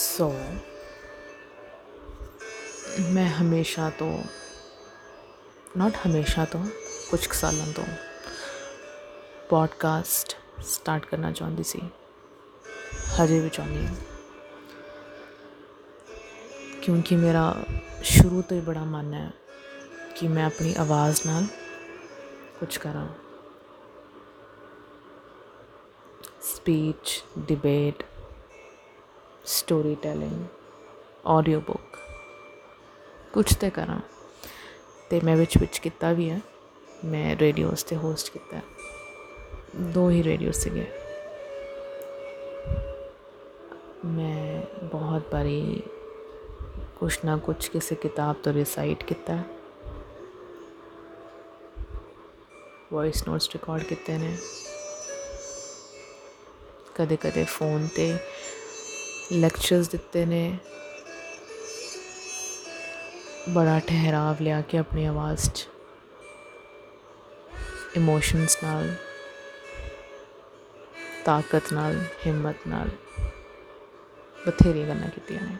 ਸੋ ਮੈਂ ਹਮੇਸ਼ਾ ਤੋਂ ਨਾਟ ਹਮੇਸ਼ਾ ਤੋਂ ਕੁਝ ਕੁ ਸਾਲਾਂ ਤੋਂ ਪੋਡਕਾਸਟ ਸਟਾਰਟ ਕਰਨਾ ਚਾਹੁੰਦੀ ਸੀ ਹਜੇ ਵੀ ਚਾਹੁੰਦੀ ਹਾਂ ਕਿਉਂਕਿ ਮੇਰਾ ਸ਼ੁਰੂ ਤੋਂ ਹੀ ਬੜਾ ਮਨ ਹੈ ਕਿ ਮੈਂ ਆਪਣੀ ਆਵਾਜ਼ ਨਾਲ ਕੁਝ ਕਰਾਂ speech debate storytelling audiobook ਕੁਝ ਤੇ ਕਰਾਂ। ਤੇ ਮੈਂ ਵਿੱਚ ਵਿੱਚ ਕੀਤਾ ਵੀ ਹੈ। ਮੈਂ ਰੇਡੀਓਸ ਤੇ ਹੋਸਟ ਕੀਤਾ। ਦੋ ਹੀ ਰੇਡੀਓ ਸੀਗੇ। ਮੈਂ ਬਹੁਤ ਬਾਰੀ ਕੁਛ ਨਾ ਕੁਛ ਕਿਸੇ ਕਿਤਾਬ ਤੋਂ ਰਿਸਾਈਟ ਕੀਤਾ। ਵੌਇਸ ਨੋਟਸ ਰਿਕਾਰਡ ਕੀਤੇ ਨੇ। ਕਦੇ ਕਦੇ ਫੋਨ ਤੇ ਲੈਕਚਰਸ ਦਿੱਤੇ ਨੇ। ਬੜਾ ਠਹਿਰਾਵ ਲਿਆ ਕੇ ਆਪਣੀ ਆਵਾਜ਼ 'ਚ। ਇਮੋਸ਼ਨਸ ਨਾਲ, ਤਾਕਤ ਨਾਲ, ਹਿੰਮਤ ਨਾਲ ਬਥੇਰੀਆਂ ਗੱਲਾਂ ਕੀਤੀਆਂ ਨੇ।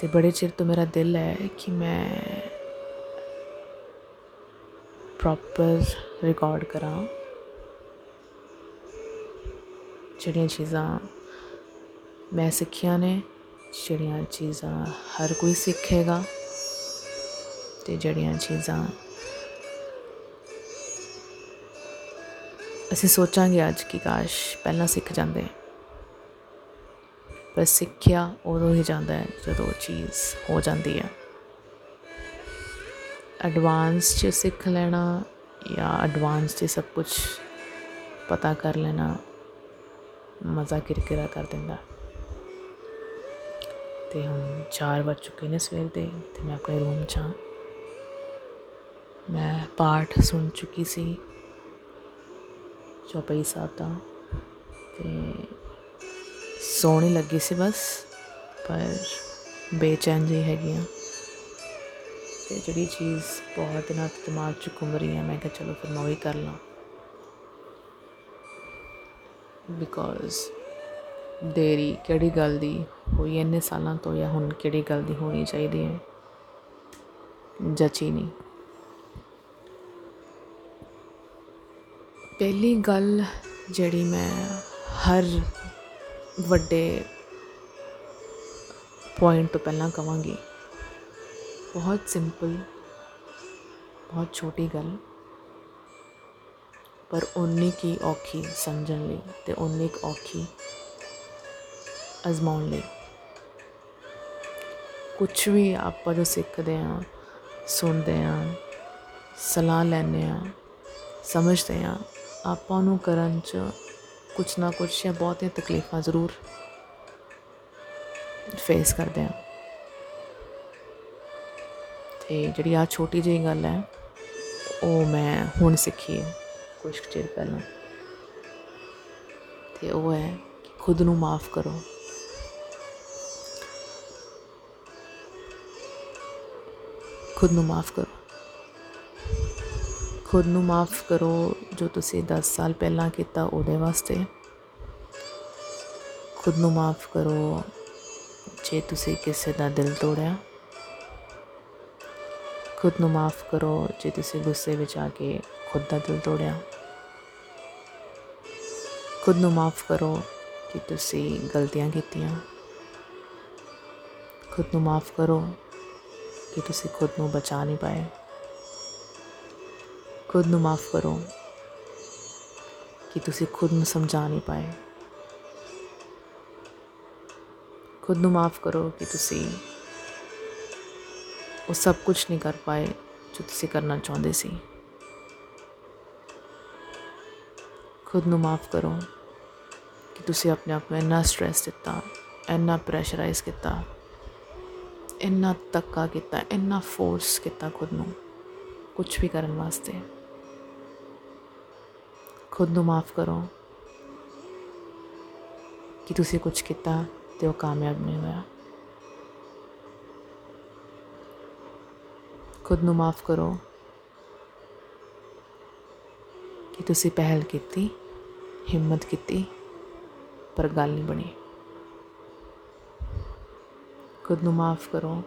ਤੇ ਬੜੇ ਚਿਰ ਤੋਂ ਮੇਰਾ ਦਿਲ ਹੈ ਕਿ ਮੈਂ ਪ੍ਰੋਪਰ ਰਿਕਾਰਡ ਕਰਾਂ। ਜਿਹੜੀਆਂ ਚੀਜ਼ਾਂ ਮੈਂ ਸਿੱਖੀਆਂ ਨੇ, ਜਿਹੜੀਆਂ ਚੀਜ਼ਾਂ ਹਰ ਕੋਈ ਸਿੱਖੇਗਾ ਤੇ ਜਿਹੜੀਆਂ ਚੀਜ਼ਾਂ ਅਸੀਂ ਸੋਚਾਂਗੇ ਅੱਜ ਕਿ ਕਾਸ਼ ਪਹਿਲਾਂ ਸਿੱਖ ਜਾਂਦੇ। ਪਰ ਸਿੱਖਿਆ ਉਦੋਂ ਹੀ ਜਾਂਦਾ ਹੈ ਜਦੋਂ ਉਹ ਚੀਜ਼ ਹੋ ਜਾਂਦੀ ਹੈ। ਐਡਵਾਂਸ 'ਚ ਸਿੱਖ ਲੈਣਾ ਜਾਂ ਐਡਵਾਂਸ 'ਚ ਸਭ ਕੁਝ ਪਤਾ ਕਰ ਲੈਣਾ ਮਜ਼ਾ ਕਿਰਕਿਰਾ ਕਰ ਦਿੰਦਾ। ਤੇ ਹੁਣ 4 ਵੱਜ ਚੁੱਕੇ ਨੇ ਸਵੇਰ ਦੇ, ਤੇ ਮੈਂ ਆਪਣੇ ਰੂਮ 'ਚ ਹਾਂ। ਮੈਂ ਪਾਠ ਸੁਣ ਚੁੱਕੀ ਸੀ ਚੌਪਈ ਸਾਹਿਬ ਦਾ। ਤੇ ਸੋਹਣੀ ਲੱਗੀ ਸੀ ਬਸ, ਪਰ ਬੇਚੈਨ ਜਿਹੀ ਹੈਗੀ ਆ ਤੇ ਜਿਹੜੀ ਚੀਜ਼ ਬਹੁਤ ਦਿਨਾਂ ਤੋਂ ਦਿਮਾਗ 'ਚ ਘੁੰਮ ਰਹੀ ਹੈ, ਮੈਂ ਕਿਹਾ ਚਲੋ ਫਿਰ ਮੈਂ ਉਹੀ ਕਰ ਲਾਂ। ਬਿਕੋਜ਼ ਦੇਰੀ ਕਿਹੜੀ ਗੱਲ ਦੀ ਹੋਈ, ਇੰਨੇ ਸਾਲਾਂ ਤੋਂ ਜਾਂ ਹੁਣ ਕਿਹੜੀ ਗੱਲ ਦੀ ਹੋਣੀ ਚਾਹੀਦੀ ਹੈ? ਜਚੀ ਨਹੀਂ। ਪਹਿਲੀ ਗੱਲ ਜਿਹੜੀ ਮੈਂ ਹਰ ਵੱਡੇ ਪੁਆਇੰਟ ਤੋਂ ਪਹਿਲਾਂ ਕਵਾਂਗੀ, ਬਹੁਤ ਸਿੰਪਲ ਬਹੁਤ ਛੋਟੀ ਗੱਲ। ਪਰ ਉਨੀ ਕੀ ਔਖੀ ਸਮਝਣ ਲਈ ਤੇ ਉਨੀ ਕੁ ਔਖੀ ਅਜ਼ਮਾਉਣ ਲਈ। ਕੁਝ ਵੀ ਆਪਾਂ ਜੋ ਸਿੱਖਦੇ ਆ ਸੁਣਦੇ ਆ ਸਲਾਹ ਲੈਂਦੇ ਆ ਸਮਝਦੇ ਆ ਆਪਾਂ ਨੂੰ ਕਰਨ ਚ ਕੁਛ ਨਾ ਕੁਛ ਜਾਂ ਬਹੁਤੀਆਂ ਤਕਲੀਫਾਂ ਜ਼ਰੂਰ ਫੇਸ ਕਰਦੇ ਆ ਤੇ ਜਿਹੜੀ ਆ ਛੋਟੀ ਜਿਹੀ ਗੱਲ ਹੈ, ਉਹ ਮੈਂ ਹੁਣ ਸਿੱਖੀ ਹੈ। ਕੁਝ ਕੁ ਚਿਰ ਪਹਿਲਾਂ। ਤੇ ਉਹ ਹੈ ਕਿ ਖੁਦ ਨੂੰ ਮਾਫ ਕਰੋ। ਖੁਦ ਨੂੰ ਮਾਫ ਕਰੋ। ਖੁਦ ਨੂੰ ਮਾਫ ਕਰੋ ਜੋ ਤੁਸੀਂ 10 ਸਾਲ ਪਹਿਲਾਂ ਕੀਤਾ ਉਹਦੇ ਵਾਸਤੇ। ਖੁਦ ਨੂੰ ਮਾਫ ਕਰੋ ਜੇ ਤੁਸੀਂ ਕਿਸੇ ਦਾ ਦਿਲ ਤੋੜਿਆ। ਖੁਦ ਨੂੰ ਮਾਫ ਕਰੋ ਜੇ ਤੁਸੀਂ ਗੁੱਸੇ ਵਿੱਚ ਆ ਕੇ ਖੁਦ ਦਾ ਦਿਲ ਤੋੜਿਆ। ਖੁਦ ਨੂੰ ਮਾਫ ਕਰੋ ਕਿ ਤੁਸੀਂ ਗਲਤੀਆਂ ਕੀਤੀਆਂ। ਖੁਦ ਨੂੰ ਮਾਫ ਕਰੋ ਕਿ ਤੁਸੀਂ ਖੁਦ ਨੂੰ ਬਚਾ ਨਹੀਂ ਪਾਏ। ਖੁਦ ਨੂੰ ਮਾਫ ਕਰੋ ਕਿ ਤੁਸੀਂ ਖੁਦ ਨੂੰ ਸਮਝਾ ਨਹੀਂ ਪਾਏ। ਖੁਦ ਨੂੰ ਮਾਫ ਕਰੋ ਕਿ ਤੁਸੀਂ ਉਹ ਸਭ ਕੁਝ ਨਹੀਂ ਕਰ ਪਾਏ ਜੋ ਤੁਸੀਂ ਕਰਨਾ ਚਾਹੁੰਦੇ ਸੀ। ਖੁਦ ਨੂੰ ਮਾਫ ਕਰੋ ਕਿ ਤੁਸੀਂ ਆਪਣੇ ਆਪ ਨੂੰ ਇੰਨਾ ਸਟ੍ਰੈਸ ਦਿੱਤਾ, ਇੰਨਾ ਪ੍ਰੈਸ਼ਰਾਈਜ਼ ਕੀਤਾ, ਇੰਨਾ ਤੱਕਾ ਕੀਤਾ, ਇੰਨਾ ਫੋਰਸ ਕੀਤਾ ਖੁਦ ਨੂੰ ਕੁਝ ਵੀ ਕਰਨ ਵਾਸਤੇ। ਖੁਦ ਨੂੰ ਮਾਫ ਕਰੋ ਕਿ ਤੁਸੀਂ ਕੁਝ ਕੀਤਾ ਤੇ ਉਹ ਕਾਮਯਾਬ ਨਹੀਂ ਹੋਇਆ। ਖੁਦ ਨੂੰ ਮਾਫ ਕਰੋ ਕਿ ਤੁਸੀਂ ਪਹਿਲ ਕੀਤੀ, ਹਿੰਮਤ ਕੀਤੀ ਪਰ ਗੱਲ ਨਹੀਂ ਬਣੀ। ਖੁਦ ਨੂੰ ਮਾਫ ਕਰੋ।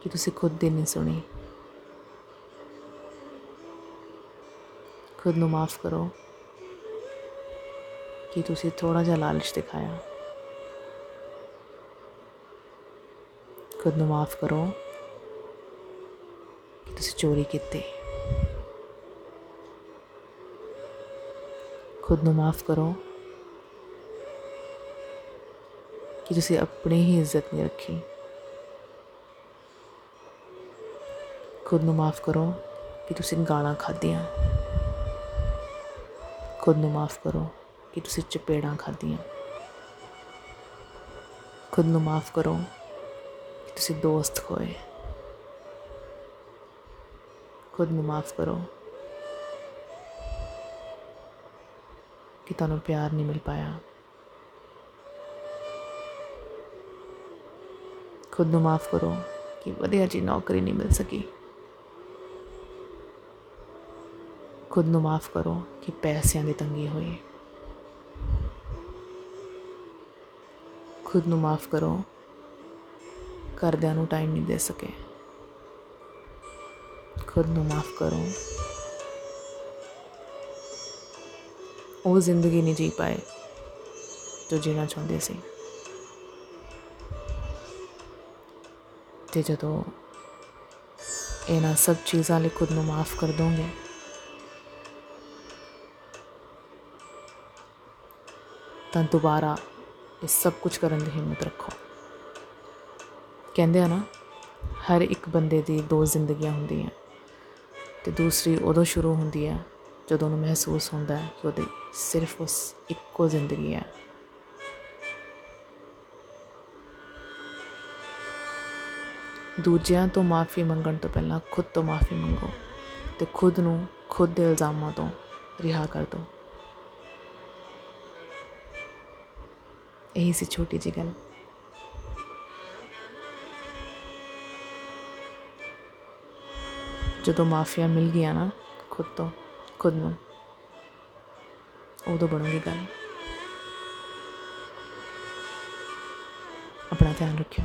ਕਿ ਤੁਸੀਂ ਖੁਦ ਦੀ ਨਹੀਂ ਸੁਣੀ। ਖੁਦ ਨੂੰ ਮਾਫ ਕਰੋ। ਕਿ ਤੁਸੀਂ ਥੋੜਾ ਜਿਹਾ ਲਾਲਚ ਦਿਖਾਇਆ। ਖੁਦ ਨੂੰ ਮਾਫ ਕਰੋ। ਕਿ ਤੁਸੀਂ ਚੋਰੀ ਕੀਤੀ। ਖੁਦ ਨੂੰ ਮਾਫ ਕਰੋ ਕਿ ਤੁਸੀਂ ਆਪਣੀ ਹੀ ਇੱਜ਼ਤ ਨਹੀਂ ਰੱਖੀ ਖੁਦ ਨੂੰ ਮਾਫ ਕਰੋ ਕਿ ਤੁਸੀਂ ਗਾਲਾਂ ਖਾਧੀਆਂ ਖੁਦ ਨੂੰ ਮਾਫ ਕਰੋ ਕਿ ਤੁਸੀਂ ਚਪੇੜਾਂ ਖਾਧੀਆਂ ਖੁਦ ਨੂੰ ਮਾਫ ਕਰੋ ਕਿ ਤੁਸੀਂ ਦੋਸਤ ਖੋਏ ਖੁਦ ਨੂੰ ਮਾਫ ਕਰੋ ਕਿ ਤੁਹਾਨੂੰ ਪਿਆਰ ਨਹੀਂ ਮਿਲ ਪਾਇਆ। ਖੁਦ ਨੂੰ ਮਾਫ ਕਰੋ ਕਿ ਵਧੀਆ ਜੀ ਨੌਕਰੀ ਨਹੀਂ ਮਿਲ ਸਕੀ। ਖੁਦ ਨੂੰ ਮਾਫ ਕਰੋ ਕਿ ਪੈਸਿਆਂ ਦੀ ਤੰਗੀ ਹੋਈ। ਖੁਦ ਨੂੰ ਮਾਫ ਕਰੋ, ਘਰਦਿਆਂ ਨੂੰ ਟਾਈਮ ਨਹੀਂ ਦੇ ਸਕੇ। ਖੁਦ ਨੂੰ ਮਾਫ ਕਰੋ। ਉਹ ਜ਼ਿੰਦਗੀ ਨਹੀਂ ਜੀ ਪਾਏ ਜੋ ਜੀਣਾ ਚਾਹੁੰਦੇ ਸੀ। ਤੇ ਜਦੋਂ ਇਹਨਾਂ ਸਭ ਚੀਜ਼ਾਂ ਲਈ ਖੁਦ ਨੂੰ ਮਾਫ ਕਰ ਦੋਗੇ, ਤਾਂ ਦੁਬਾਰਾ ਇਹ ਸਭ ਕੁਝ ਕਰਨ ਦੀ ਹਿੰਮਤ ਰੱਖੋ। ਕਹਿੰਦੇ ਆ ਨਾ, ਹਰ ਇੱਕ ਬੰਦੇ ਦੀ ਦੋ ਜ਼ਿੰਦਗੀਆਂ ਹੁੰਦੀਆਂ ਤੇ ਦੂਸਰੀ ਉਦੋਂ ਸ਼ੁਰੂ ਹੁੰਦੀ ਹੈ ਜਦੋਂ ਉਹਨੂੰ ਮਹਿਸੂਸ ਹੁੰਦਾ ਹੈ ਕਿ ਉਹਦੀ ਸਿਰਫ ਉਸ ਇੱਕੋ ਜ਼ਿੰਦਗੀ ਹੈ। ਦੂਜਿਆਂ ਤੋਂ ਮਾਫੀ ਮੰਗਣ ਤੋਂ ਪਹਿਲਾਂ ਖੁਦ ਤੋਂ ਮਾਫੀ ਮੰਗੋ ਤੇ ਖੁਦ ਨੂੰ ਖੁਦ ਦੇ ਇਲਜ਼ਾਮਾਂ ਤੋਂ ਰਿਹਾ ਕਰ ਦਿਓ। ਇਹੀ ਸੀ ਛੋਟੀ ਜਿਹੀ ਗੱਲ। ਜਦੋਂ ਮਾਫੀਆ ਮਿਲ ਗਿਆ ਨਾ ਖੁਦ ਤੋਂ ਖੁਦ ਨੂੰ। ਉਦੋਂ ਬਣੂਗੀ ਗੱਲ। ਆਪਣਾ ਧਿਆਨ ਰੱਖਿਓ।